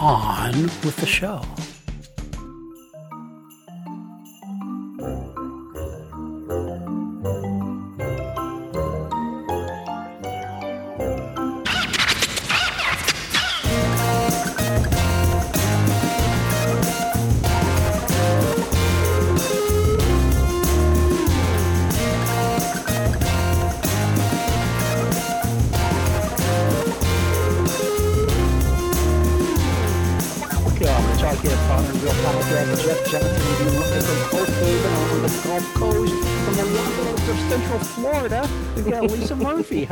On with the show.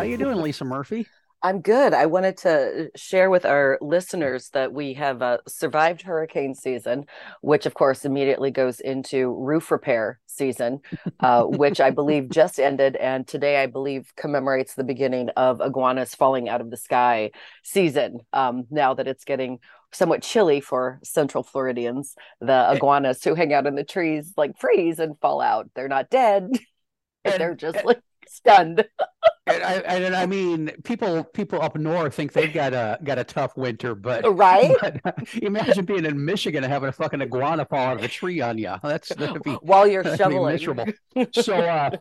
You doing, Lisa Murphy? I'm good. I wanted to share with our listeners that we have uh, survived hurricane season, which of course immediately goes into roof repair season, uh, which I believe just ended. And today, I believe, commemorates the beginning of iguanas falling out of the sky season. Um, now that it's getting somewhat chilly for Central Floridians, the iguanas who hang out in the trees like freeze and fall out. They're not dead, And- they're just like stunned. And I, and I mean, people people up north think they've got a got a tough winter, but Right? but imagine being in Michigan and having a fucking iguana fall out of a tree on you. That's that'd be While you're shoveling. miserable. so uh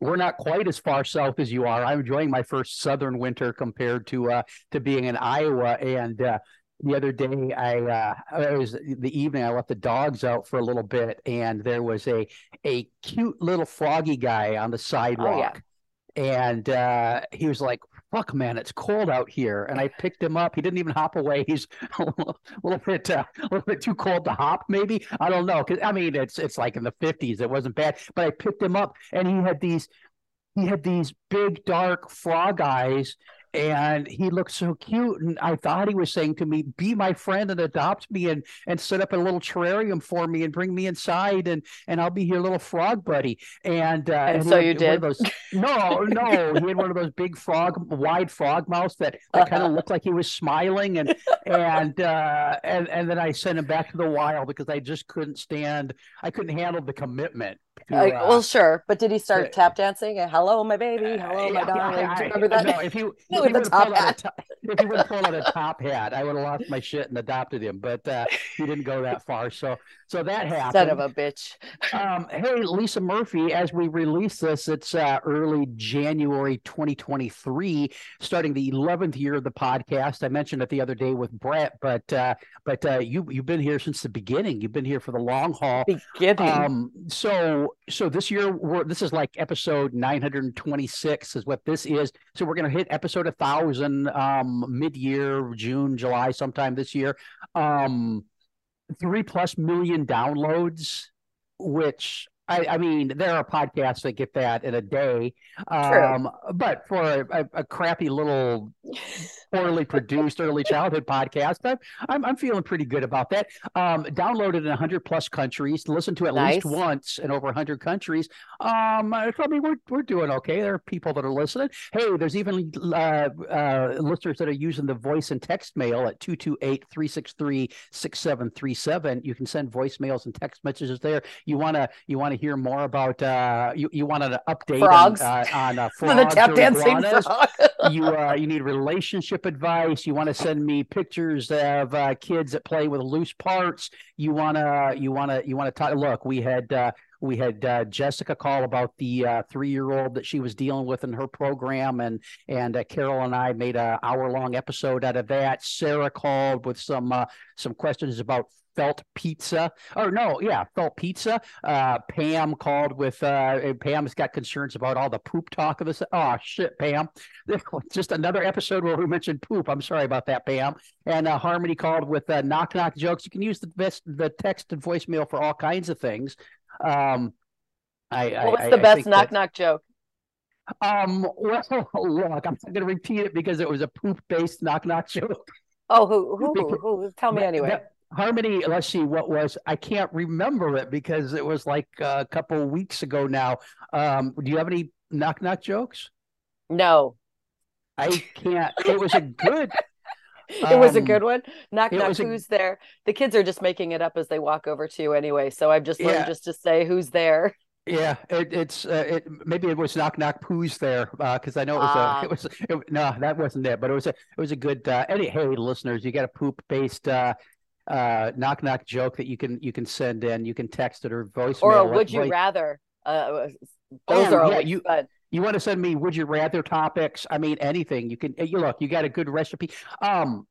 we're not quite as far south as you are. I'm enjoying my first southern winter compared to uh to being in Iowa and uh the other day I uh it was the evening I let the dogs out for a little bit and there was a a cute little froggy guy on the sidewalk and uh he was like fuck man it's cold out here. And I picked him up. He didn't even hop away. He's a little, little bit uh, a little bit too cold to hop maybe. I don't know cuz I mean it's it's like in the 50s it wasn't bad. But I picked him up and he had these he had these big dark frog eyes and he looked so cute and i thought he was saying to me be my friend and adopt me and and set up a little terrarium for me and bring me inside and and i'll be your little frog buddy and uh And so you did? those- no no he had one of those big frog wide frog mouths that that kind of looked like he was smiling and and uh and and then i sent him back to the wild because i just couldn't stand i couldn't handle the commitment Uh, well, sure, but did he start uh, tap dancing? Hello, my baby. Hello, my yeah, darling. You remember that? No, if you No, if he would have top pulled out a hat. top, if he would pulled out a top hat, I would have lost my shit and adopted him. But uh, he didn't go that far, so so that happened. Son of a bitch. Um, hey, Lisa Murphy, as we release this, it's uh, early January 2023, starting the 11th year of the podcast. I mentioned it the other day with Brett, but uh, but uh, you you've been here since the beginning. You've been here for the long haul. Beginning. Um, so so this year we're this is like episode 926 is what this is. So we're gonna hit episode a thousand um mid-year, June, July, sometime this year. Um three plus million downloads, which I, I mean, there are podcasts that get that in a day. Um, but for a, a, crappy little poorly produced early childhood podcast, I'm, I'm I'm feeling pretty good about that. Um, downloaded in 100 plus countries, listened to at least once in over 100 countries. Um, I mean, we're we're doing okay. There are people that are listening. Hey, there's even uh, uh, listeners that are using the voice and text mail at 228-363-6737. You can send voicemails and text messages there. You wanna you wanna hear more about uh, you you want an update Frogs. on, uh, on uh, For the frogs tap dancing frog. you uh, you need relationship advice. You want to send me pictures of uh, kids that play with loose parts. You wanna you wanna you wanna talk. Look, we had uh, we had uh, Jessica call about the uh, three year old that she was dealing with in her program, and and uh, Carol and I made an hour long episode out of that. Sarah called with some uh, some questions about felt pizza or no yeah felt pizza uh pam called with uh pam's got concerns about all the poop talk of this oh shit pam just another episode where we mentioned poop i'm sorry about that pam and uh, harmony called with uh, knock knock jokes you can use the best the text and voicemail for all kinds of things um i I- What's the I best knock that- knock joke? um well look i'm not going to repeat it because it was a poop based knock knock joke Oh, who who who? who? Tell me anyway. That, Harmony, let's see what was I can't remember it because it was like a couple weeks ago now. Um, do you have any knock knock jokes? No. I can't. It was a good it was a good um, one. Knock knock. Who's a... there? The kids are just making it up as they walk over to you anyway. So I've just learned yeah. just to say who's there. Yeah, it, it's uh, it maybe it was knock knock who's there because uh, I know it was uh, a it was it, no that wasn't it but it was a it was a good uh, any hey listeners you got a poop based uh, uh, knock knock joke that you can you can send in you can text it or voice or would you rather uh, those oh, are yeah, you, fun. You want to send me would you rather topics? I mean anything. You can you look, you got a good recipe. Um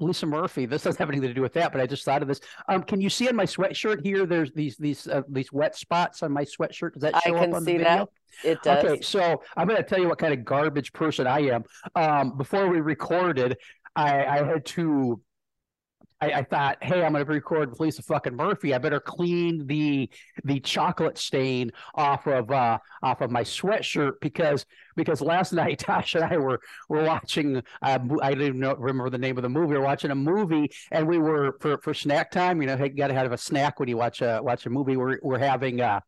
Lisa Murphy. This doesn't have anything to do with that, but I just thought of this. Um, can you see on my sweatshirt here? There's these these uh, these wet spots on my sweatshirt. Does that show I can up on see the video? that. It does. Okay, so I'm going to tell you what kind of garbage person I am. Um, before we recorded, I, I had to I, I, thought, hey, I'm going to record with Lisa fucking Murphy. I better clean the the chocolate stain off of uh, off of my sweatshirt because because last night Tasha and I were were watching. Uh, I don't know, remember the name of the movie. We were watching a movie, and we were for for snack time. You know, you got to have a snack when you watch a watch a movie. We're we're having uh,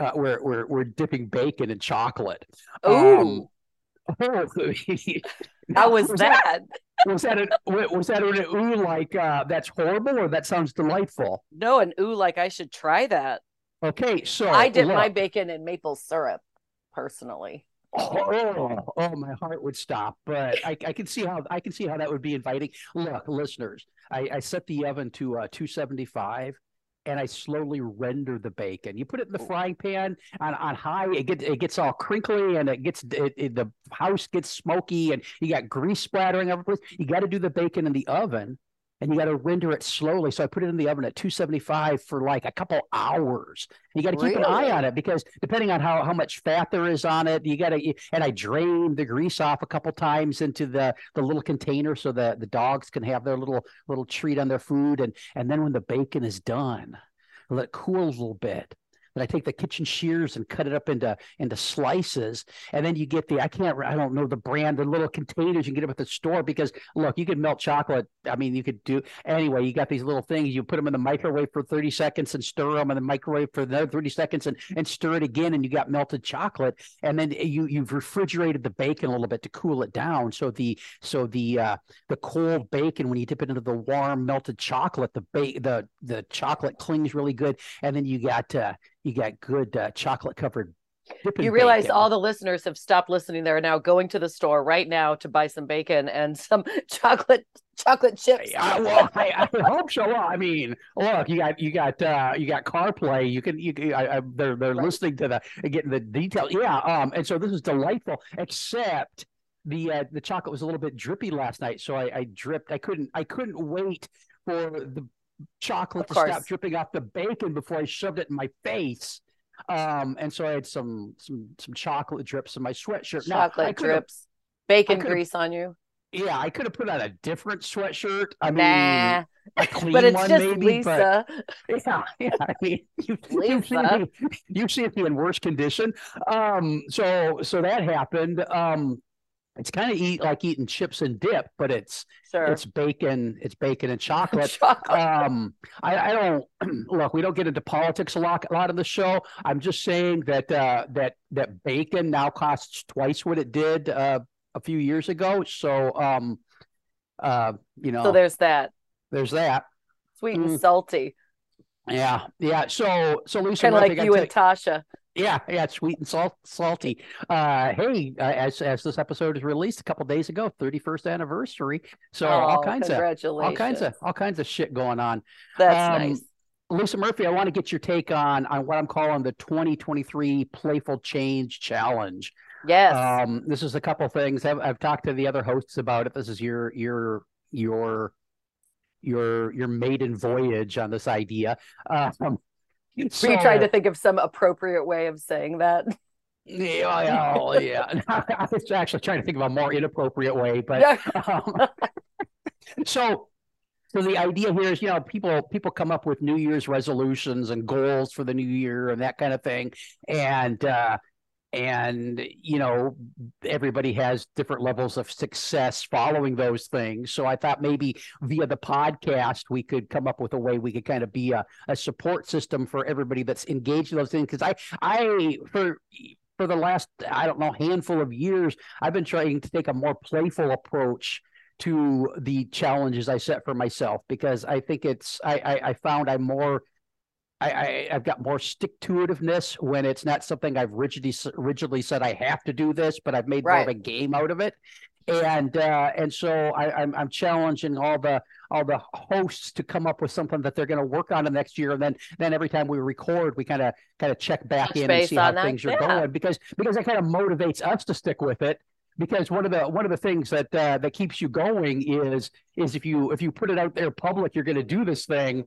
uh we're we're we're dipping bacon in chocolate. Ooh. Um, oh, How was, was that? Was that an was that an ooh like uh, that's horrible or that sounds delightful? No, an ooh like I should try that. Okay, so I did look. my bacon in maple syrup personally. Oh, oh, my heart would stop. But I, I can see how I can see how that would be inviting. Look, listeners, I, I set the oven to uh, 275 and I slowly render the bacon. You put it in the oh. frying pan on, on high, it gets it gets all crinkly and it gets it, it, the house gets smoky and you got grease splattering every place. You got to do the bacon in the oven and you got to render it slowly. So I put it in the oven at 275 for like a couple hours. You got to keep really? an eye on it because depending on how, how much fat there is on it, you got to, and I drain the grease off a couple times into the, the little container so that the dogs can have their little, little treat on their food. And, and then when the bacon is done, let it cool a little bit then I take the kitchen shears and cut it up into into slices, and then you get the I can't I don't know the brand, the little containers you can get them at the store because look, you can melt chocolate. I mean, you could do anyway. You got these little things. You put them in the microwave for thirty seconds and stir them in the microwave for another thirty seconds and and stir it again, and you got melted chocolate. And then you you've refrigerated the bacon a little bit to cool it down. So the so the uh, the cold bacon when you dip it into the warm melted chocolate, the ba- the the chocolate clings really good, and then you got uh, you got good uh, chocolate covered you realize bacon. all the listeners have stopped listening. They're now going to the store right now to buy some bacon and some chocolate chocolate chips. Yeah, well, I, I, hope so. Well, i mean look you got you got uh you got carplay. You can you I, I, they're they're right. listening to the getting the detail. Yeah um and so this is delightful except the uh, the chocolate was a little bit drippy last night so i i dripped. I couldn't i couldn't wait for the chocolate to stop dripping off the bacon before I shoved it in my face. Um, and so I had some some some chocolate drips in my sweatshirt. Chocolate drips, bacon grease on you. Yeah, I could have put on a different sweatshirt. I mean, nah. a clean but it's one just maybe. Lisa. But yeah, yeah. I mean, you, you see me, you see me in worse condition. Um, so so that happened. Um, it's kind of eat like eating chips and dip, but it's sure. it's bacon, it's bacon and chocolate. chocolate. Um, I, I, don't look. We don't get into politics a lot, a lot of the show. I'm just saying that uh, that that bacon now costs twice what it did uh, a few years ago. So, um, uh, you know, so there's that. There's that. Sweet and mm. salty. Yeah, yeah. So, so Lisa, kind of like you and Tasha. Yeah, yeah, sweet and salt, salty. Uh, hey, uh, as as this episode is released a couple days ago, thirty first anniversary. So oh, all kinds of all kinds of all kinds of shit going on. That's um, nice. Lisa Murphy, I want to get your take on on what I'm calling the 2023 Playful Change Challenge. Yes. Um, this is a couple things. I've, I've talked to the other hosts about it. This is your your your your your maiden voyage on this idea. Um, so, Were you trying to think of some appropriate way of saying that? Yeah, oh, yeah. I was actually trying to think of a more inappropriate way, but um, so so the idea here is, you know, people people come up with New Year's resolutions and goals for the new year and that kind of thing, and uh, and you know everybody has different levels of success following those things. So i thought maybe via the podcast we could come up with a way we could kind of be a, a support system for everybody that's engaged in those things. Because i i for for the last i don't know handful of years i've been trying to take a more playful approach to the challenges i set for myself because i think it's i i, I found i'm more I, I have got more stick to itiveness when it's not something I've rigidly rigidly said I have to do this, but I've made right. more of a game out of it. And uh, and so I, I'm I'm challenging all the all the hosts to come up with something that they're going to work on the next year, and then then every time we record, we kind of kind of check back in and see how that. things are yeah. going because because that kind of motivates us to stick with it because one of the one of the things that uh, that keeps you going is is if you if you put it out there public you're going to do this thing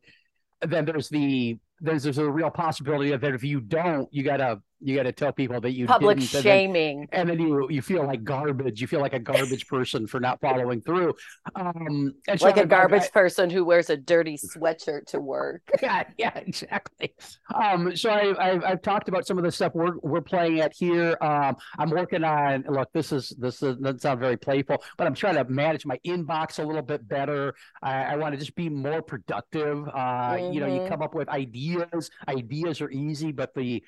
then there's the there's there's a real possibility of that if you don't, you gotta you gotta tell people that you public shaming, and then, and then, you you feel like garbage. You feel like a garbage person for not following through. Um, like a garbage I, person who wears a dirty sweatshirt to work. Yeah, yeah, exactly. Um, so I, I've, I've talked about some of the stuff we're we're playing at here. Um, I'm working on. Look, this is this is, doesn't sound very playful, but I'm trying to manage my inbox a little bit better. I, I want to just be more productive. Uh, mm-hmm. You know, you mm-hmm. come up with ideas. Ideas are easy, but the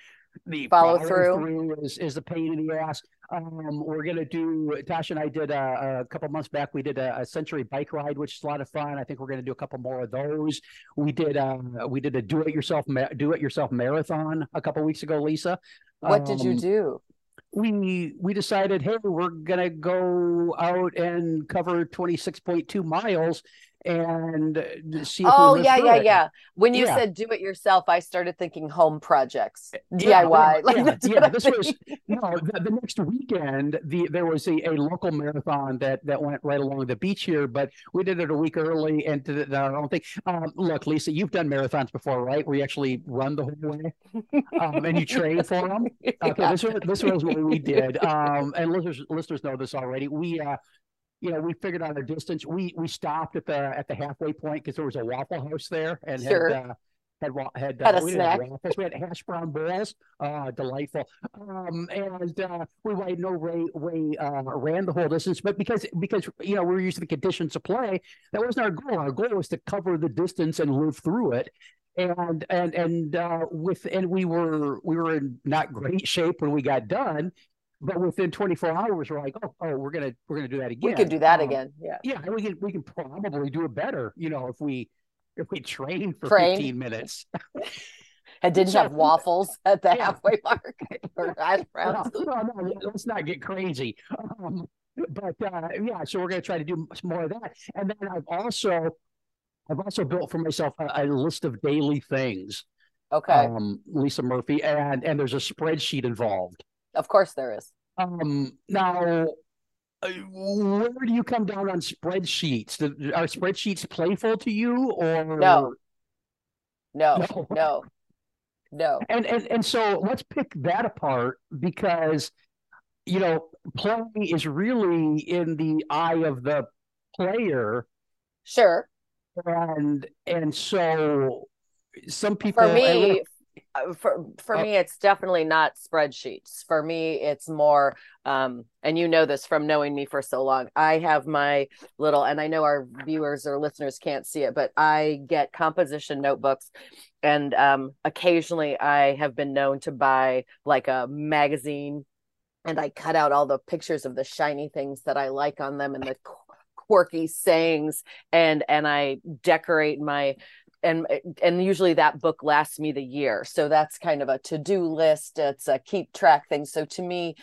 the follow, follow through. through, is, is a pain in the ass. Um, we're gonna do. Tasha and I did a, a couple months back. We did a, a, century bike ride, which is a lot of fun. I think we're gonna do a couple more of those. We did. Uh, we did a do it yourself do it yourself marathon a couple weeks ago. Lisa, what um, did you um, do? we we decided, hey, we're gonna go out and cover twenty six point two miles and see. oh yeah, yeah, it. yeah. When you yeah. said do it yourself, I started thinking home projects, yeah, DIY. Yeah, like yeah, yeah this was no. The, the, next weekend, the there was a, a local marathon that that went right along the beach here, but we did it a week early, and did I don't think. Um, look, Lisa, you've done marathons before, right? Where you actually run the whole way, um, and you train for them. Okay, this was this was what we did. Um, and listeners listeners know this already. We uh, you know, we figured out a distance. We we stopped at the at the halfway point because there was a Waffle House there and sure. had uh, had had, had uh, a we snack. Waffles. We had hash brown balls, uh, delightful. Um, and uh, we made no way way uh, ran the whole distance, but because because you know we were used to the conditions of play, that wasn't our goal. Our goal was to cover the distance and live through it. And and and uh, with and we were we were in not great shape when we got done, but within 24 hours we're like oh, oh we're gonna we're gonna do that again we could do that um, again yeah yeah we can we can probably do it better you know if we if we train for train. 15 minutes and didn't have waffles at the yeah. halfway mark or. No, no, no, let's not get crazy. Um, but uh, yeah, so we're going to try to do more of that. And then I've also, I've also built for myself a, a list of daily things. Okay. Um, Lisa Murphy, and and there's a spreadsheet involved. Of course, there is. Um, now, uh, where do you come down on spreadsheets? Are spreadsheets playful to you, or no? No, no, no, no. And and and so let's pick that apart because you know play is really in the eye of the player. Sure. And and so some people for me for for oh. me it's definitely not spreadsheets for me it's more um and you know this from knowing me for so long i have my little and i know our viewers or listeners can't see it but i get composition notebooks and um occasionally i have been known to buy like a magazine and i cut out all the pictures of the shiny things that i like on them and the quirky sayings and and i decorate my and and usually that book lasts me the year. So that's kind of a to-do list. It's a keep track thing. So to me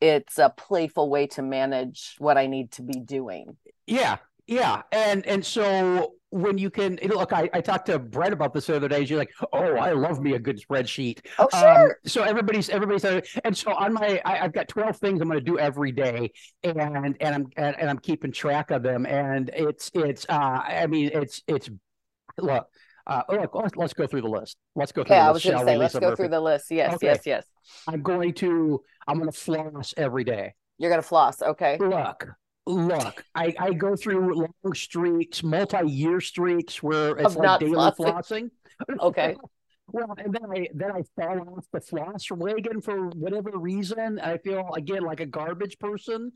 it's a playful way to manage what i need to be doing. Yeah yeah. And and so when you can look I, I talked to brett about this the other day. You're like oh i love me a good spreadsheet. Oh sure. um, so everybody's everybody's and so on my I, have got 12 things i'm going to do every day and and i'm and, and i'm keeping track of them. And it's it's uh i mean it's it's look uh, oh, look, let's, let's go through the list. Let's go through. Yeah, I was going to say, let's go Murphy? through the list. Yes, okay. yes, yes. I'm going to. I'm going to floss every day. You're going to floss, okay? Look, look. I I go through long streaks, multi-year streaks where it's of like daily flossing. flossing. Okay. Well, and then I then I fall off the floss wagon for whatever reason. I feel again like a garbage person.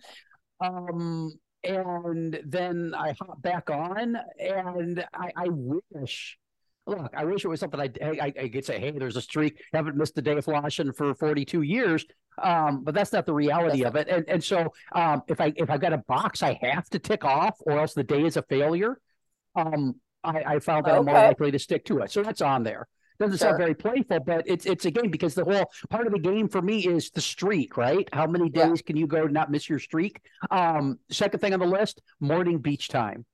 Um, and then I hop back on, and I, I wish. Look, I wish it was something I, I I could say, hey, there's a streak. Haven't missed a day of washing for 42 years. Um, but that's not the reality of it. And and so um, if I if I've got a box I have to tick off, or else the day is a failure. Um, I, I found that okay. I'm more likely to stick to it. So that's on there. Doesn't sure. sound very playful, but it's it's a game because the whole part of the game for me is the streak, right? How many days yeah. can you go not miss your streak? Um, second thing on the list, morning beach time.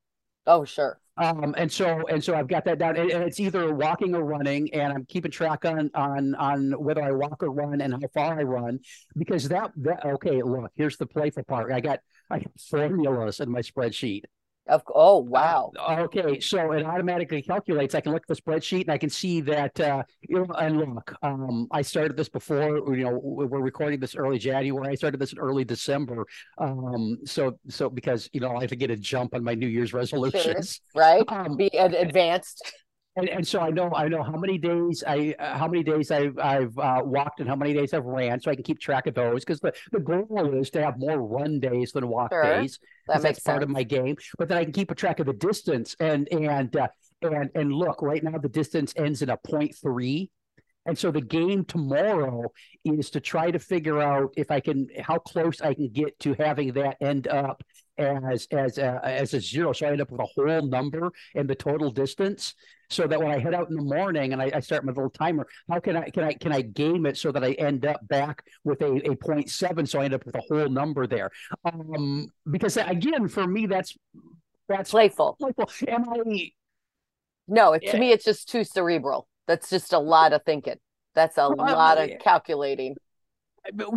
Oh, sure. Um, and so and so I've got that down, and, and, it's either walking or running, and I'm keeping track on on on whether I walk or run and how far I run, because that that okay. Look, here's the playful part. I got I got formulas in my spreadsheet. Of oh wow. Uh, okay, so it automatically calculates. I can look at the spreadsheet and I can see that. Uh, and look, um, I started this before. You know, we're recording this early January. I started this in early December. Um, so so because you know I have to get a jump on my New Year's resolutions. Sure, right. Um, Be advanced and, and so I know I know how many days I uh, how many days I've I've uh, walked and how many days I've ran, so I can keep track of those. Because the, the goal is to have more run days than walk sure. days. That that's part of my game. But then I can keep a track of the distance and and uh, and and look right now the distance ends in a point three. And so the game tomorrow is to try to figure out if I can how close I can get to having that end up as as a, as a zero. So I end up with a whole number in the total distance. So that when I head out in the morning and I, I start my little timer, how can I can I can I game it so that I end up back with a, a 0.7 so I end up with a whole number there. Um because again for me that's that's playful. Playful. Am I no, to me it's just too cerebral. That's just a lot of thinking. That's a lot of calculating.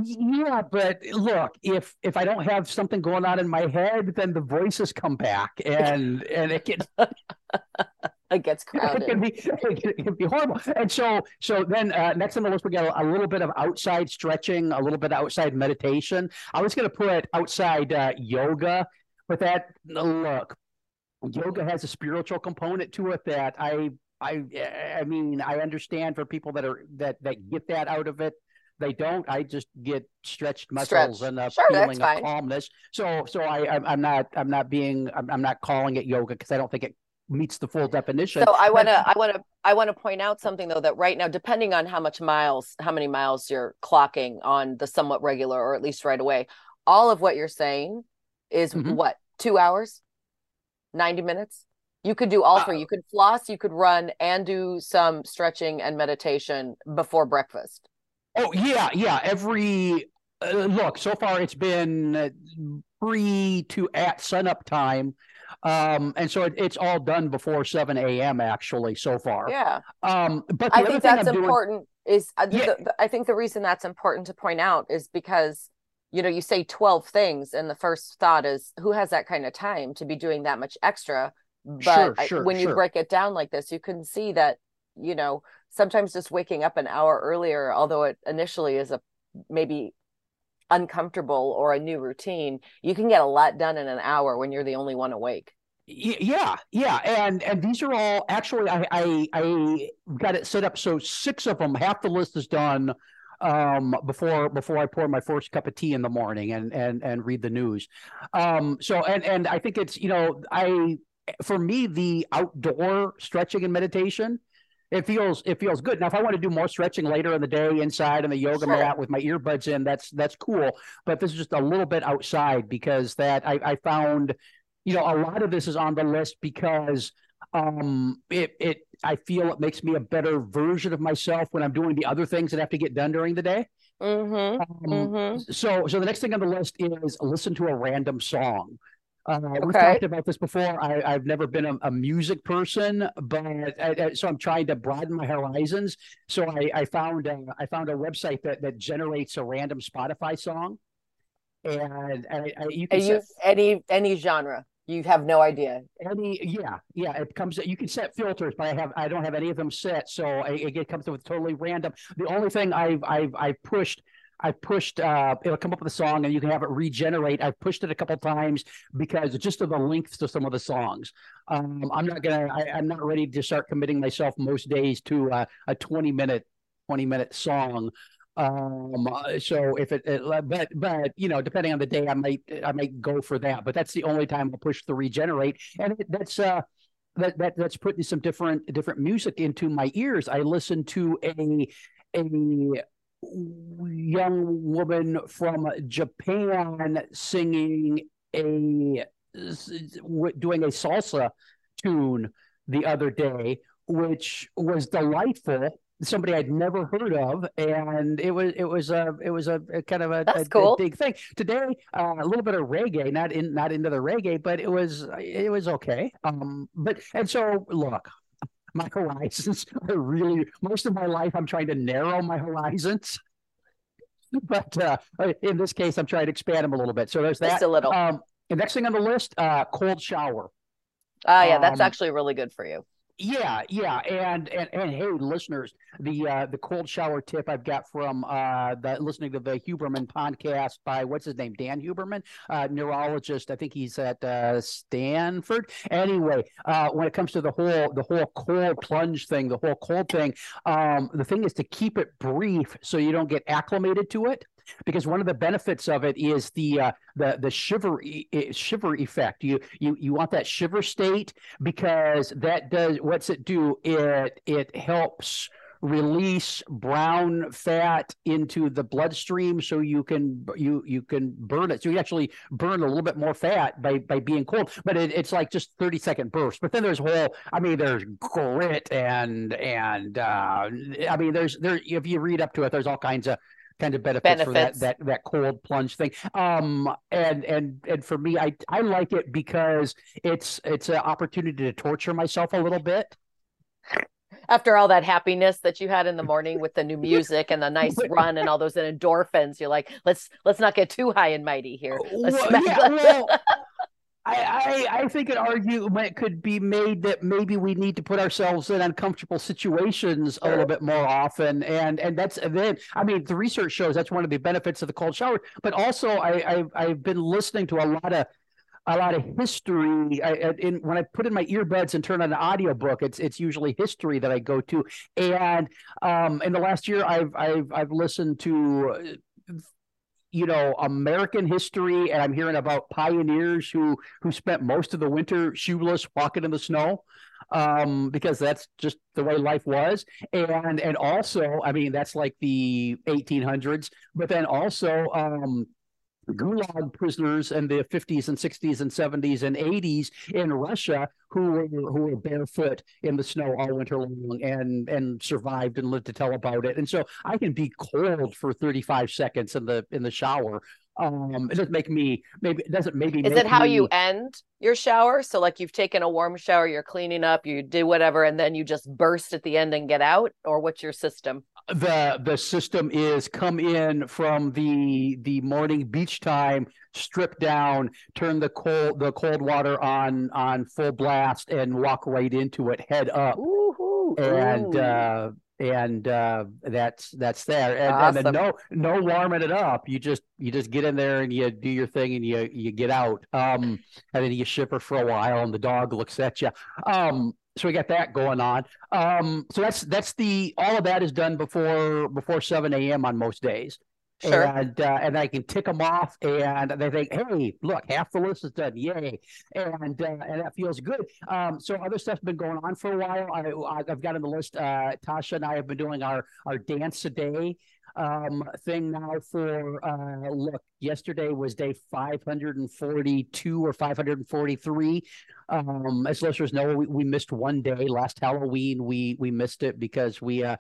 Yeah, but look, if if I don't have something going on in my head, then the voices come back, and and it gets it gets crowded. It can be it can be horrible. And so so then uh, next on the list we got a, a, little bit of outside stretching, a little bit of outside meditation. I was going to put outside uh, yoga, but that look, yoga has a spiritual component to it that I I I mean I understand for people that are that that get that out of it they don't. I just get stretched muscles Stretch. and a sure, feeling of calmness. So, so I, I'm, not, I'm not being, I'm, I'm not calling it yoga because I don't think it meets the full definition. So I want to, I want to, I want to point out something though that right now, depending on how much miles, how many miles you're clocking on the somewhat regular or at least right away, all of what you're saying is mm-hmm. what two hours, ninety minutes. You could do all three. Uh, you could floss, you could run, and do some stretching and meditation before breakfast. Oh yeah, yeah. Every uh, look so far, it's been pre to at sunup time, um, and so it, it's all done before seven a.m. Actually, so far. Yeah. Um, but I think that's important. Doing... Is uh, yeah. the, the, I think the reason that's important to point out is because you know you say 12 things and the first thought is who has that kind of time to be doing that much extra but sure, sure, I, when sure. you break it down like this you can see that you know sometimes just waking up an hour earlier, although it initially is a maybe uncomfortable or a new routine, you can get a lot done in an hour when you're the only one awake. Yeah, yeah, and and these are all actually I I, I got it set up so six of them. Half the list is done um before before I pour my first cup of tea in the morning and and and read the news. Um so and and I think it's you know I for me the outdoor stretching and meditation it feels it feels good. Now, if I want to do more stretching later in the day inside on the yoga sure. mat with my earbuds in, that's that's cool. But this is just a little bit outside because that I, I found, you know, a lot of this is on the list because um it it I feel it makes me a better version of myself when I'm doing the other things that have to get done during the day. Mm-hmm. Um, mm-hmm. So so the next thing on the list is listen to a random song. Uh, okay. We've talked about this before. I, have never been a, a, music person, but I, I, so I'm trying to broaden my horizons. So I, I found a, I found a website that that generates a random Spotify song, and, and you can set, any any genre. You have no idea. Any yeah yeah it comes. You can set filters, but I have I don't have any of them set. So it, it comes with totally random. The only thing I've I've I've pushed I pushed uh it'll come up with a song and you can have it regenerate. I've pushed it a couple times because just of the lengths of some of the songs. Um, I'm not gonna I, am not ready to start committing myself most days to uh, a 20 minute 20 minute song. Um, so if it, it, but but you know, depending on the day, I might I might go for that. But that's the only time I'll push the regenerate, and that's uh that, that that's putting some different different music into my ears. I listen to a a young woman from Japan singing a doing a salsa tune the other day, which was delightful. Somebody I'd never heard of, and it was it was a it was a, a kind of a, a, cool. a big thing. Today, uh, a little bit of reggae, not in not into the reggae, but it was it was okay. Um, but and so look, my horizons are really most of my life. I'm trying to narrow my horizons but uh, in this case, I'm trying to expand them a little bit. So there's that. Just a little. Um, the next thing on the list, uh, cold shower. Ah, yeah, that's um, actually really good for you. Yeah, yeah, and and and hey, listeners, the uh, the cold shower tip I've got from uh, the listening to the Huberman podcast by what's his name, Dan Huberman, uh, neurologist. I think he's at uh, Stanford. Anyway, uh, when it comes to the whole the whole cold plunge thing, the whole cold thing, um, the thing is to keep it brief so you don't get acclimated to it because one of the benefits of it is the uh, the the shiver shiver effect. You you you want that shiver state because that does what's it do? It it helps release brown fat into the bloodstream so you can you you can burn it so you actually burn a little bit more fat by by being cold but it, it's like just 30 second bursts but then there's whole i mean there's grit and and uh i mean there's there if you read up to it there's all kinds of kind of benefits, for that that that cold plunge thing. Um, and and and for me, I I like it because it's it's an opportunity to torture myself a little bit. After all that happiness that you had in the morning with the new music and the nice run and all those endorphins, you're like, let's let's not get too high and mighty here. Let's Well, smack yeah, well, I, I I think an argument could be made that maybe we need to put ourselves in uncomfortable situations a little bit more often, and and that's then I mean the research shows that's one of the benefits of the cold shower. But also I I've, I've been listening to a lot of a lot of history. I, I- in when I put in my earbuds and turn on an audiobook, it's it's usually history that I go to. And um, in the last year, I've I've I've listened to you know American history, and I'm hearing about pioneers who who spent most of the winter shoeless, walking in the snow, um, because that's just the way life was. And and also, I mean, that's like the 1800s, but then also. Um, gulag prisoners in the 50s and 60s and 70s and 80s in Russia who were who were barefoot in the snow all winter long and and survived and lived to tell about it. And so I can be cold for 35 seconds in the in the shower. Um, it doesn't make me maybe it doesn't maybe Is it how you end your shower? So like you've taken a warm shower, you're cleaning up, you do whatever, and then you just burst at the end and get out? Or what's your system? the the system is come in from the the morning beach time strip down turn the cold the cold water on on full blast and walk right into it head up Ooh, and uh and uh that's that's there. And, and no no warming it up. You just you just get in there and you do your thing and you you get out. Um and then you shiver for a while and the dog looks at you. Um so we got that going on. Um so that's that's the all of that is done before before 7 a.m on most days sure. and uh, and I can tick them off, and they think, "Hey, look, half the list is done, yay!" And uh, and that feels good. Um, so other stuff's been going on for a while. I, I've got on the list. Uh, Tasha and I have been doing our our dance a day um thing now for uh look yesterday was day 542 or 543 um as listeners know we, we missed one day last halloween we we missed it because we uh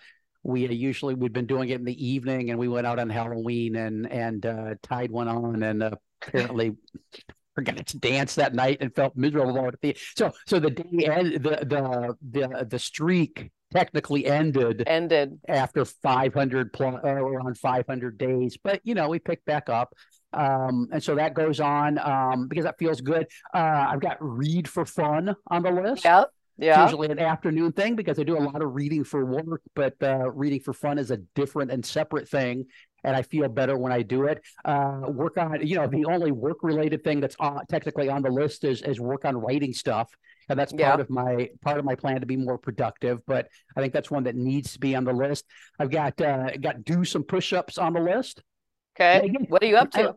we usually we've been doing it in the evening and we went out on halloween and and uh tide went on and uh, apparently forgot to dance that night and felt miserable about it. So so the day end the the the, the streak technically ended Ended. after 500 plus uh, around 500 days but you know we picked back up. Um and so that goes on um because that feels good. Uh i've got read for fun on the list. Yep. It's usually an afternoon thing because I do a lot of reading for work, but uh, reading for fun is a different and separate thing. and I feel better when I do it. Uh, work on, you know, the only work related thing that's on, technically on the list is is work on writing stuff, and that's part Yeah. of my part of my plan to be more productive. But I think that's one that needs to be on the list. I've got uh, got do some push ups on the list. Okay. Again, What are you up to?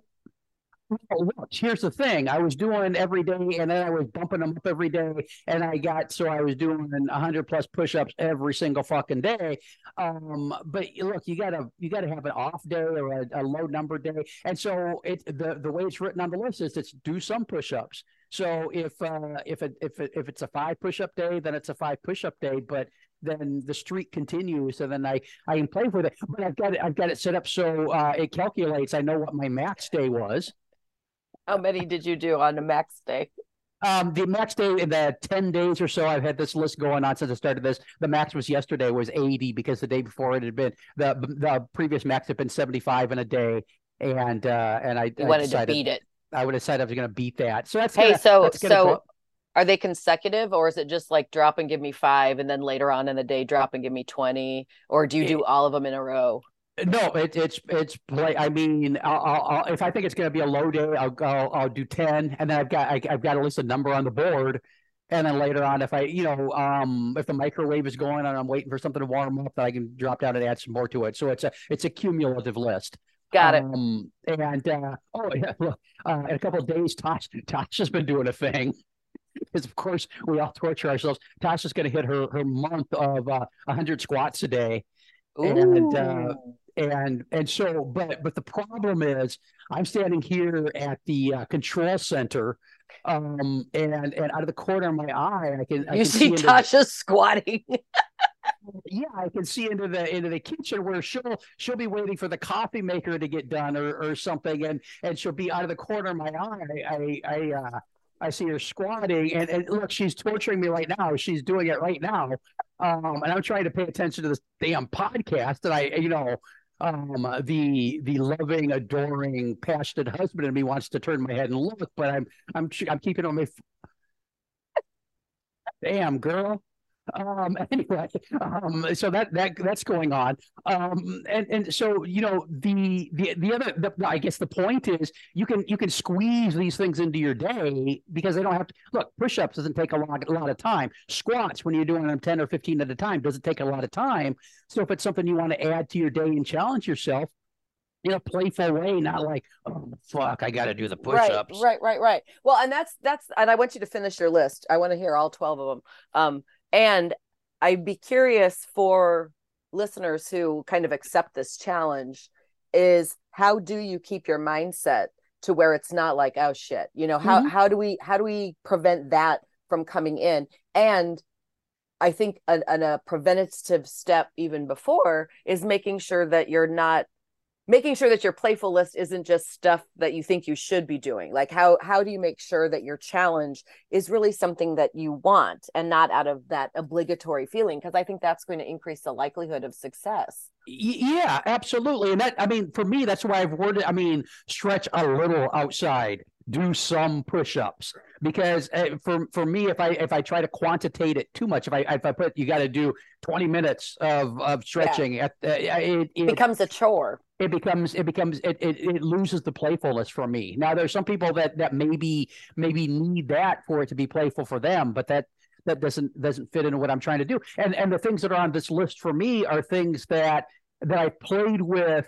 Here's the thing. I was doing every day and then I was bumping them up every day. And I got so I was doing hundred plus push-ups every single fucking day. Um, but look, you gotta you gotta have an off day or a, a low number day. And so it the the way it's written on the list is it's do some push-ups. So if uh if it if it if it's a five push-up day, then it's a five push-up day. But then the streak continues, and then I I can play with it. But I've got it I've got it set up so uh, it calculates. I know what my max day was. How many did you do on a max day? Um, the max day in the ten days or so I've had this list going on since I started this. The max was yesterday was eighty because the day before it had been the the previous max had been seventy five in a day, and uh, and I, I wanted decided to beat it. I would decide I was going to beat that. So that's Hey, gonna, so that's so are they consecutive or is it just like drop and give me five and then later on in the day drop and give me 20 or do you do all of them in a row? No, it, it's it's play. I mean, I'll, I'll, I'll if I think it's going to be a low day, I'll go. I'll do ten, and then I've got I, I've got at least a number on the board, and then later on, if I you know um if the microwave is going and I'm waiting for something to warm up, then I can drop down and add some more to it. So it's a it's a cumulative list. Got it. Um, and uh, oh yeah, look, uh, in a couple of days, Tosh Tasha's been doing a thing. Because of course we all torture ourselves. Tasha's going to hit her her month of uh, 100 squats a day and, uh, Ooh. And and so but but the problem is i'm standing here at the uh, control center um and and out of the corner of my eye i can I you can see into Tasha squatting. yeah i can see into the into the kitchen where she'll she'll be waiting for the coffee maker to get done or or something and and she'll be out of the corner of my eye i i uh I see her squatting, and, and look, she's torturing me right now. She's doing it right now, um, and I'm trying to pay attention to this damn podcast. And I, you know, um, the the loving, adoring, passionate husband in me wants to turn my head and look, but I'm I'm I'm keeping on my. Damn girl. Um. Anyway. Um. So that that that's going on. Um. And and so you know the the the other the, I guess the point is you can you can squeeze these things into your day because they don't have to look. Push-ups doesn't take a lot a lot of time. Squats when you're doing them ten or fifteen at a time doesn't take a lot of time. So if it's something you want to add to your day and challenge yourself in a playful way, not like oh fuck, I got to do the push-ups. Right, right, right, right. Well, and that's that's and I want you to finish your list. I want to hear all 12 of them. Um and I'd be curious for listeners who kind of accept this challenge is how do you keep your mindset to where it's not like oh shit. You know, how Mhm. how do we how do we prevent that from coming in? And I think an, an, a preventative step even before is making sure that you're not making sure that your playful list isn't just stuff that you think you should be doing. Like how how do you make sure that your challenge is really something that you want and not out of that obligatory feeling? Because i think that's going to increase the likelihood of success. Yeah, absolutely. And that, I mean, for me, that's why I've worded, I mean, stretch a little outside, do some push-ups. Because uh, for, for me, if I, if I try to quantitate it too much, if I, if I put, you got to do 20 minutes of, of stretching at, uh, it, it, becomes a chore it becomes it becomes it, it it loses the playfulness for me. Now there's some people that that maybe maybe need that for it to be playful for them but that that doesn't doesn't fit into what i'm trying to do. And and the things that are on this list for me are things that that i played with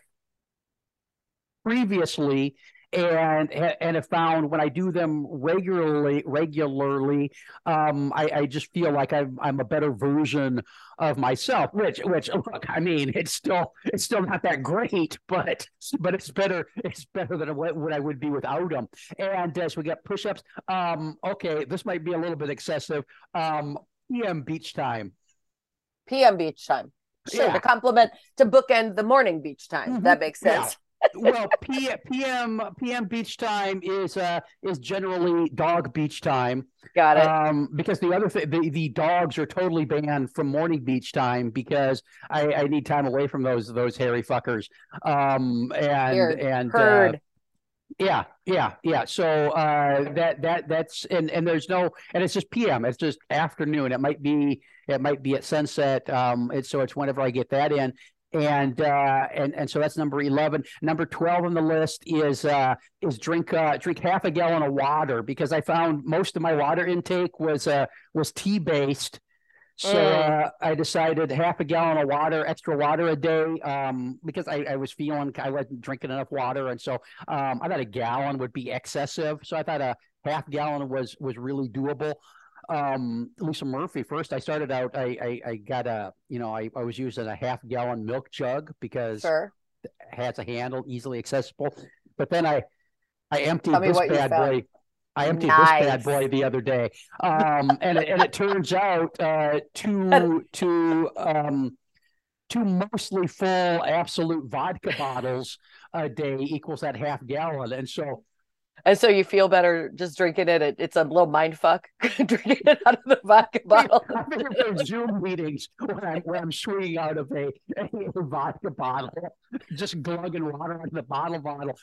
previously and and have found when I do them regularly regularly um I, I just feel like I'm I'm a better version of myself which which look I mean it's still it's still not that great but but it's better it's better than what, what I would be without them and as we get push-ups um okay this might be a little bit excessive um PM beach time pm beach time sure Yeah. to complement to bookend the morning beach time Mhm. that makes Yeah. Well, P- PM PM beach time is uh is generally dog beach time. got it Um, because the other thing, the, the dogs are totally banned from morning beach time because I, I need time away from those those hairy fuckers. Um, and Weird. and uh, heard yeah, yeah, yeah. So uh, that that that's and and there's no and it's just PM. It's just afternoon. It might be it might be at sunset. Um, it's so it's whenever I get that in. And uh, and and so that's number eleven. Number twelve on the list is uh, is drink uh, drink half a gallon of water because I found most of my water intake was uh, was tea based. So Mm. uh, I decided half a gallon of water, extra water a day, um, because I, I was feeling I wasn't drinking enough water, and so um, I thought a gallon would be excessive. So I thought a half gallon was was really doable um lisa murphy first i started out i i, I got a you know I, I was using a half gallon milk jug because Sure. it has a handle easily accessible. But then i i emptied Tell this bad boy i emptied this bad boy the other day. Um and it, and it turns out uh two two um two mostly full Absolut vodka bottles a day equals that half gallon. And so And so you feel better just drinking it. it it's a little mind fuck drinking it out of the vodka bottle. I think Zoom meetings when I'm, when I'm swinging out of a, a vodka bottle, just glugging water out of the bottle bottle,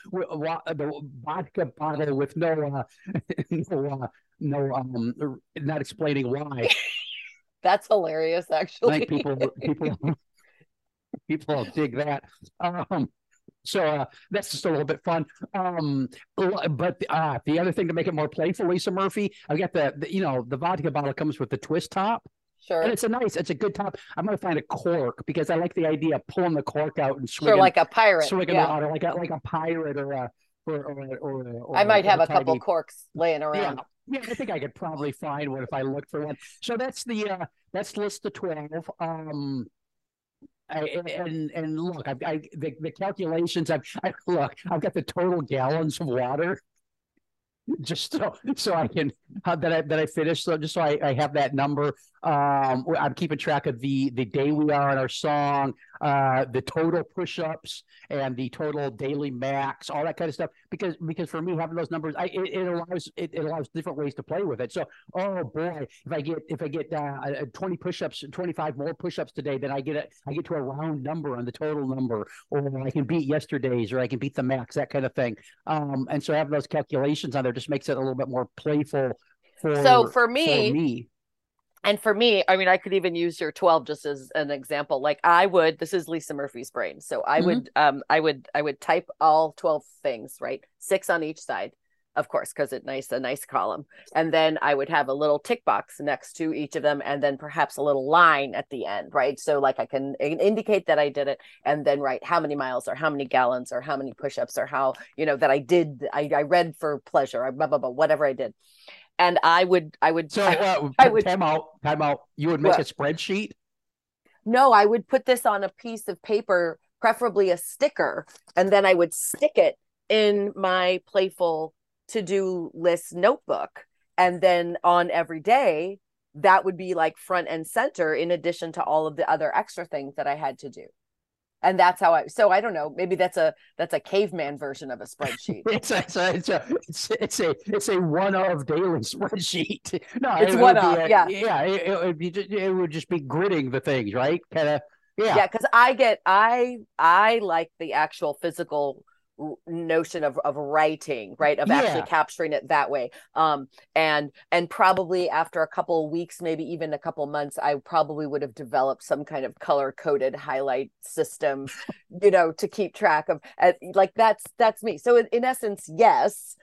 the vodka bottle with no, uh, no, uh, no, um, not explaining why. That's hilarious, actually. people, people, people dig that. Um, so uh, that's just a little bit fun. Um, but uh, the other thing to make it more playful, Lisa Murphy, I've got the, the you know the vodka bottle comes with the twist top. Sure. And it's a nice, it's a good top. I'm gonna find a cork because I like the idea of pulling the cork out and Sure, swinging, like a pirate. swinging yeah. the water like a like a pirate or a or or or, or I might or have a couple corks laying around. yeah, I think I could probably find one if I looked for one. So that's the uh that's list of twelve. Um, I, and and look, I've I the, the calculations. I've I, look, I've got the total gallons of water. Just so so I can that I that I finished so just so I, I have that number. Um, I'm keeping track of the the day we are in our song, uh, the total push-ups and the total daily max, all that kind of stuff. Because because for me having those numbers, I it, it allows it, it allows different ways to play with it. So oh boy, if I get if I get uh, uh, 20 push-ups, 25 more push-ups today, then I get a I get to a round number on the total number, or I can beat yesterday's, or I can beat the max, that kind of thing. Um, and so having those calculations on there just makes it a little bit more playful. For So for for me, me, and for me, I mean, I could even use your 12 just as an example. Like I would, this is Lisa Murphy's brain. So I Mhm. would, um, I would, I would type all 12 things, right? Six on each side, of course, because it's nice, a nice column. And then I would have a little tick box next to each of them, and then perhaps a little line at the end, right? So like I can indicate that I did it, and then write how many miles or how many gallons or how many push-ups or how, you know, that I did, I, I read for pleasure, or blah, blah, blah, whatever I did. And I would, I would, so uh, I would- time out, time out. You would make What? a spreadsheet. No, I would put this on a piece of paper, preferably a sticker, and then I would stick it in my playful to do list notebook. And then on every day, that would be like front and center in addition to all of the other extra things that I had to do. And that's how I so I don't know, maybe that's a that's a caveman version of a spreadsheet. It's a, it's a, it's a, it's, it's a, it's a one of daily spreadsheet. No, It's it one of, a- yeah. yeah. It, it would be, just, it would just be gritting the things, right? Kind of, yeah. yeah because i get i i like the actual physical notion of of writing right? Of actually capturing it that way. Um and and probably after a couple of weeks maybe even a couple months i probably would have developed some kind of color coded highlight system you know to keep track of uh, like that's that's me. So in, in essence yes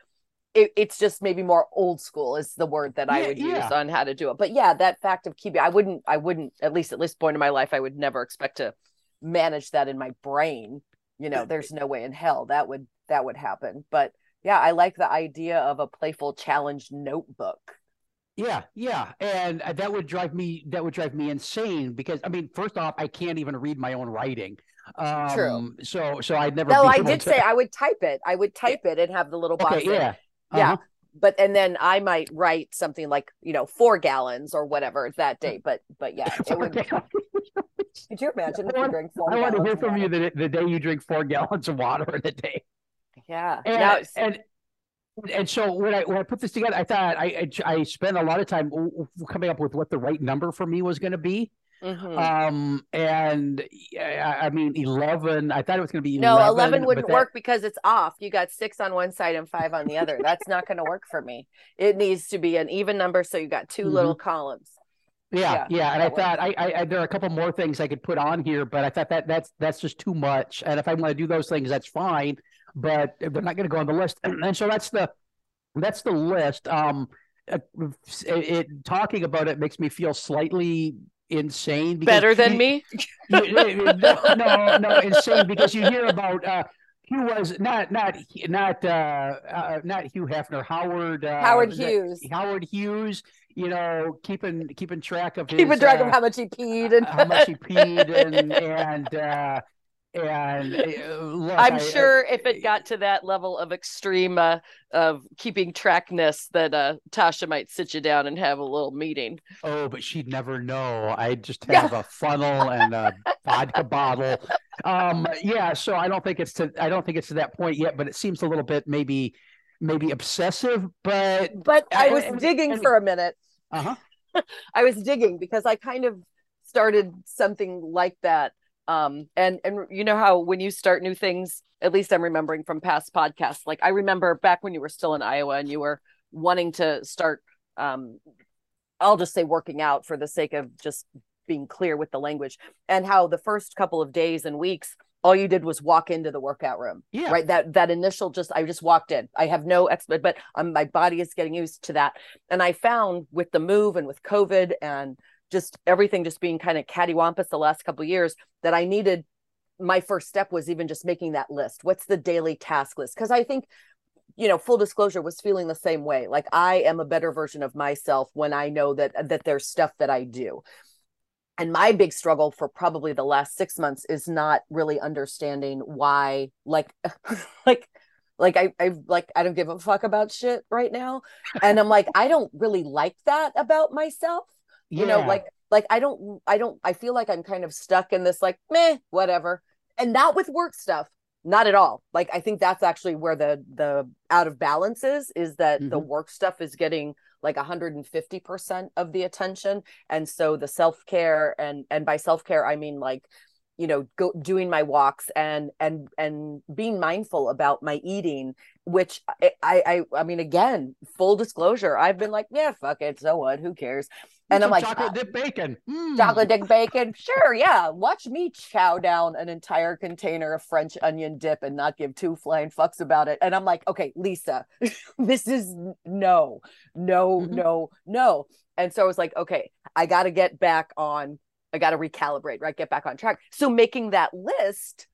it, it's just maybe more old school is the word that I Yeah, would use on how to do it. But yeah, that fact of keeping, I wouldn't, I wouldn't, at least at this point in my life, I would never expect to manage that in my brain. You know, there's no way in hell that would that would happen. But yeah, I like the idea of a playful challenge notebook. Yeah, yeah, and uh, that would drive me. That would drive me insane because I mean, first off, I can't even read my own writing. Um, True. So, so I'd never. No, I did to- say I would type it. I would type it and have the little box. Okay, yeah, Yeah. But and then I might write something like you know four gallons or whatever that day. But but yeah, it would. Could you imagine if I you want- drink four I want to hear of from you the, the day you drink four gallons of water in a day. Yeah. And, now and and so when I when I put this together, I thought I I, I spent a lot of time w- w- coming up with what the right number for me was going to be. Mhm. Um, and yeah, I I mean eleven. I thought it was going to be No, 11, 11 wouldn't that- work because it's off. You got six on one side and five on the other. That's not going to work for me. It needs to be an even number. So you got 2 Mhm. little columns. Yeah, Yeah, yeah, and I thought I, I, I there are a couple more things I could put on here, but I thought that that's that's just too much. And if I want to do those things, that's fine, but they're not going to go on the list. And so that's the that's the list. Um, it, it talking about it makes me feel slightly insane. Better than you- me. you- no, no, no, insane because you hear about uh, who was not not not uh, uh, not Hugh Hefner, Howard uh, Howard was that- Hughes. Howard Hughes. You know, keeping keeping track of his, Keeping track of uh, how much he peed and how much he peed and and uh, and uh, look, I'm I- sure if it got to that level of extreme uh, of keeping trackness, that uh, Tasha might sit you down and have a little meeting. Oh, but she'd never know. I just have a funnel and a vodka bottle. Um, yeah, so I don't think it's to I don't think it's to that point yet, but it seems a little bit maybe maybe obsessive, but But I And- was and- digging and- for a minute. uh-huh. I was digging because I kind of started something like that. Um, and and you know how when you start new things, at least I'm remembering from past podcasts. Like I remember back when you were still in Iowa and you were wanting to start. Um, I'll just say working out for the sake of just being clear with the language, and how the first couple of days and weeks, all you did was walk into the workout room Yeah. right that that initial just i just walked in i have no expert but um, my body is getting used to that and i found with the move and with covid and just everything just being kind of cattywampus the last couple of years that i needed my first step was even just making that list what's the daily task list because i think you know full disclosure was feeling the same way like i am a better version of myself when i know that that there's stuff that i do and my big struggle for probably the last six months is not really understanding why like like like I, I like I don't give a fuck about shit right now. And I'm like, I don't really like that about myself. You know, like like I don't I don't I feel like I'm kind of stuck in this like meh, whatever. And not with work stuff. Not at all. Like I think that's actually where the the out of balance is, is that the Mhm. work stuff is getting like 150% of the attention and so the self-care and and by self-care i mean like you know go doing my walks and and and being mindful about my eating which i i i mean again full disclosure i've been like yeah fuck it so what who cares and i'm like chocolate uh, dip bacon. Mm. chocolate dip bacon sure yeah watch me chow down an entire container of french onion dip and not give two flying fucks about it and i'm like okay lisa this is no no Mhm. no no and so i was like okay i got to get back on i got to recalibrate right? Get back on track. So making that list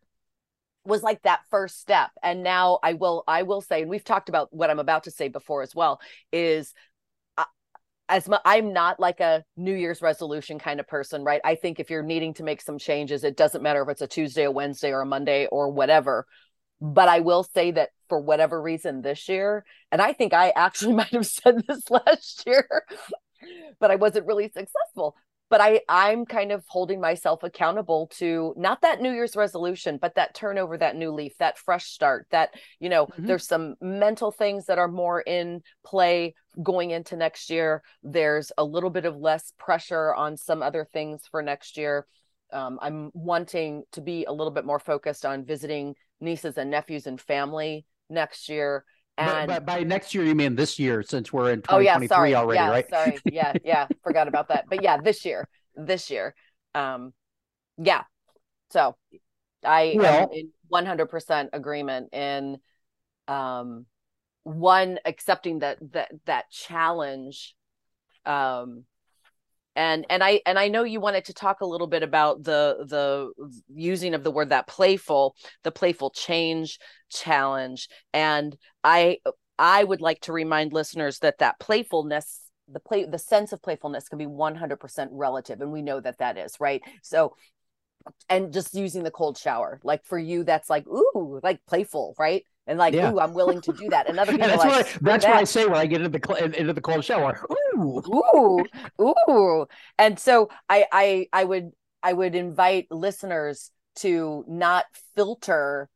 was like that first step. And now i will i will say and we've talked about what i'm about to say before as well is uh, as mu- i'm not like a new year's resolution kind of person right? I think if you're needing to make some changes it doesn't matter if it's a tuesday a wednesday or a monday or whatever. But i will say that for whatever reason this year and i think i actually might have said this last year but i wasn't really successful but I I'm kind of holding myself accountable to not that New Year's resolution, but that turnover, that new leaf, that fresh start. That you know, Mhm. there's some mental things that are more in play going into next year. There's a little bit of less pressure on some other things for next year. Um, I'm wanting to be a little bit more focused on visiting nieces and nephews and family next year. But, And but by next year, you mean this year, since we're in Oh yeah, 2023 sorry. already, yeah, right? sorry. Yeah, yeah. Forgot about that. But yeah, this year. This year. Um yeah. So I Well- am in 100% agreement in um one accepting that that that challenge um and and i and i know you wanted to talk a little bit about the the using of the word that playful the playful change challenge. And i i would like to remind listeners that that playfulness the play the sense of playfulness can be 100% relative and we know that that is right? So and just using the cold shower like for you that's like ooh like playful right and like Yeah. ooh i'm willing to do that. And other And that's are what I, "Screw that's what I say when I get into the into the cold shower. Ooh, ooh. Ooh. And so i i i would i would invite listeners to not filter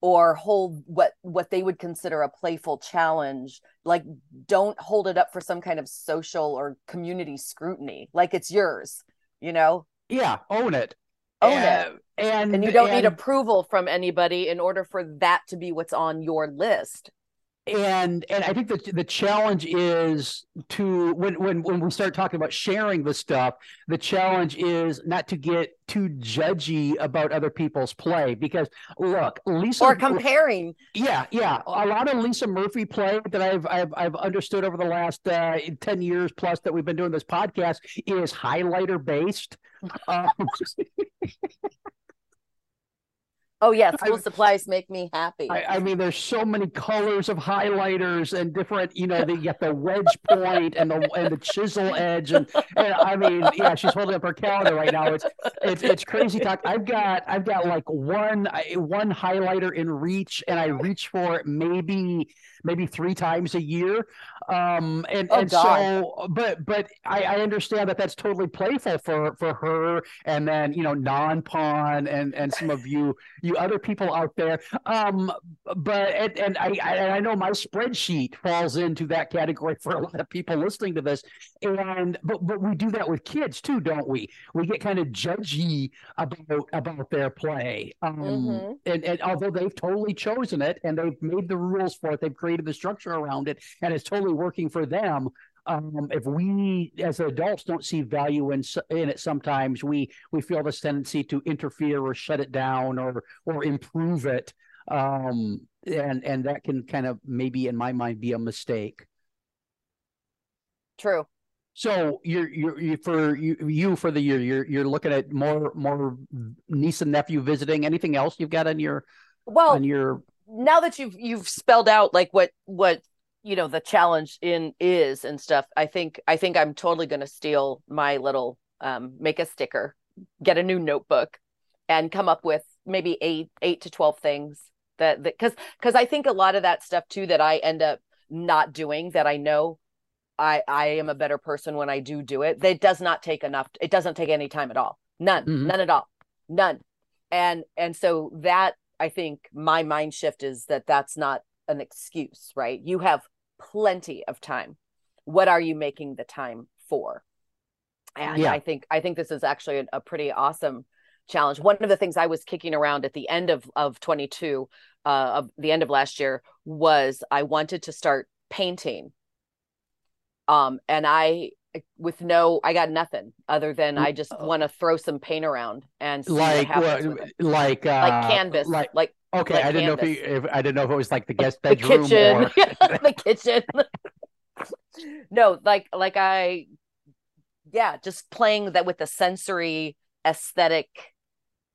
or hold what what they would consider a playful challenge. Like don't hold it up for some kind of social or community scrutiny. Like it's yours you know? Yeah, own it. Own it. Uh, and and you don't need approval from anybody in order for that to be what's on your list and and I think that the challenge is to when when when we start talking about sharing the stuff, the challenge is not to get too judgy about other people's play because look, Lisa or comparing. Yeah, yeah, a lot of Lisa Murphy play that I've I've I've understood over the last uh, ten years plus that we've been doing this podcast is highlighter based. Um, Oh yeah, school I, supplies make me happy. I, I, mean, there's so many colors of highlighters and different. You know, they get the wedge point and the and the chisel edge, and, and I mean, yeah, she's holding up her calendar right now. It's it's it's crazy talk. I've got I've got like one one highlighter in reach, and I reach for it maybe maybe three times a year. Um, and oh, and so, but but I, I understand that that's totally playful for for her, and then you know non pawn and and some of you you other people out there. Um, but and, and I I know my spreadsheet falls into that category for a lot of people listening to this, and but but we do that with kids too, don't we? We get kind of judgy about about their play, um, mm-hmm. and and although they've totally chosen it and they've made the rules for it, they've created the structure around it, and it's totally working for them. Um, if we as adults don't see value in in it, sometimes we we feel this tendency to interfere or shut it down or or improve it, um, and and that can kind of maybe in my mind be a mistake. True. So you're you're you, for you, you for the year you're you're looking at more more niece and nephew visiting. Anything else you've got on your well on your now that you've you've spelled out like what what you know the challenge in is and stuff i think i think i'm totally going to steal my little um, make a sticker get a new notebook and come up with maybe eight eight to 12 things that because because i think a lot of that stuff too that i end up not doing that i know i i am a better person when i do do it that does not take enough it doesn't take any time at all. None mm-hmm. none at all. None. And and so that i think my mind shift is that that's not an excuse right? You have plenty of time. What are you making the time for? And yeah. I think I think this is actually a, a pretty awesome challenge. One of the things I was kicking around at the end of of 22, uh, of the end of last year, was I wanted to start painting. Um, and I with no i got nothing other than i just uh, want to throw some paint around and like what, like uh, like canvas like like Okay, like I didn't canvas. know if, he, if, I didn't know if it was like the guest bedroom the kitchen, or the kitchen. no, like like I, yeah, just playing that with the sensory aesthetic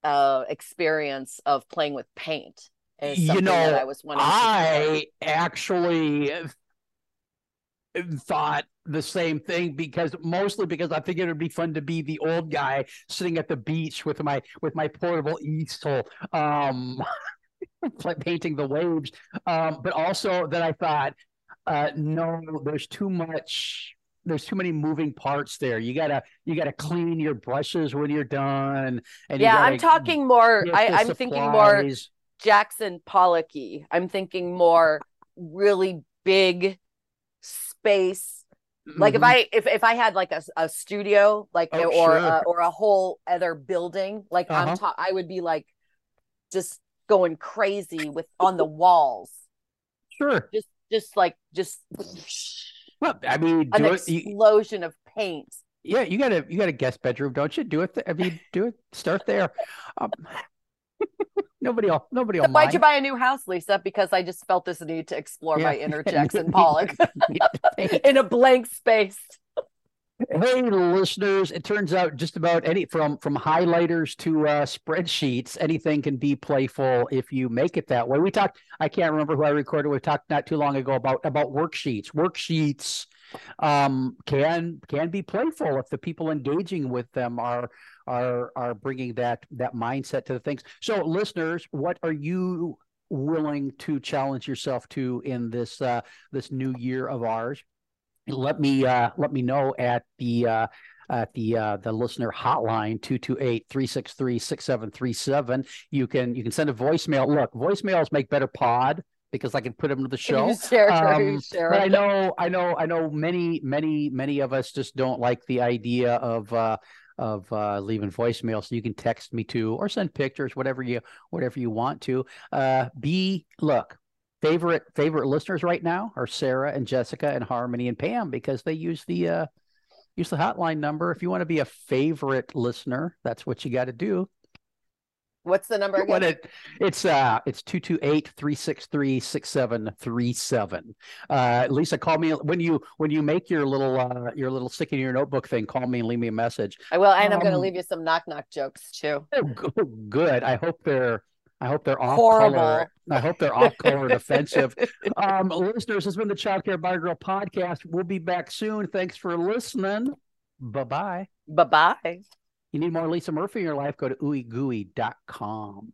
uh experience of playing with paint. you know, I was I actually thought the same thing because mostly because I figured it'd be fun to be the old guy sitting at the beach with my with my portable easel. Um painting the waves. Um, but also that I thought, uh, no, there's too much. There's too many moving parts there. You gotta you gotta clean your brushes when you're done. And yeah, I'm talking more. I, I'm supplies. thinking more Jackson Pollocky. I'm thinking more really big space like mm-hmm. if i if, if i had like a, a studio like oh, or sure. or a whole other building like uh-huh. i'm ta- i would be like just going crazy with on the walls. Sure. Just just like just well, I mean, an explosion you, of paint. Yeah, you got a you got a guest bedroom, don't you? Do it. Th- I mean, do it. Start there. Um, nobody will. Nobody will. Why'd you buy a new house, Lisa? Because I just felt this need to explore yeah. my inner Jackson Pollock in a blank space. Hey, listeners! It turns out just about any from from highlighters to uh, spreadsheets, anything can be playful if you make it that way. We talked. I can't remember who I recorded. We talked not too long ago about about worksheets. Worksheets um, can can be playful if the people engaging with them are are are bringing that that mindset to the things. So, listeners, what are you willing to challenge yourself to in this uh, this new year of ours? Let me uh, let me know at the uh, at the uh, the listener hotline 228-363-6737 you can you can send a voicemail look voicemails make better pod because I can put them to the show. Share, um, but I know, I know, I know. Many, many, many of us just don't like the idea of uh, of uh, leaving voicemail. So you can text me too, or send pictures, whatever you whatever you want to. Uh, be look, favorite favorite listeners right now are Sarah and Jessica and Harmony and Pam because they use the uh, use the hotline number. If you want to be a favorite listener, that's what you got to do. What's the number again? It, it's uh it's 228-363-6737. Uh Lisa call me when you when you make your little uh your little stick in your notebook thing, call me and leave me a message. I will and I'm going to Um, leave you some knock knock jokes too. Good. I hope they're I hope they're off Horrible. color. I hope they're off color and offensive. Um, listeners, this has been the Child Care Bar Girl podcast. We'll be back soon. Thanks for listening. Bye bye. Bye-bye. You need more Lisa Murphy in your life? Go to ooeygooey.com.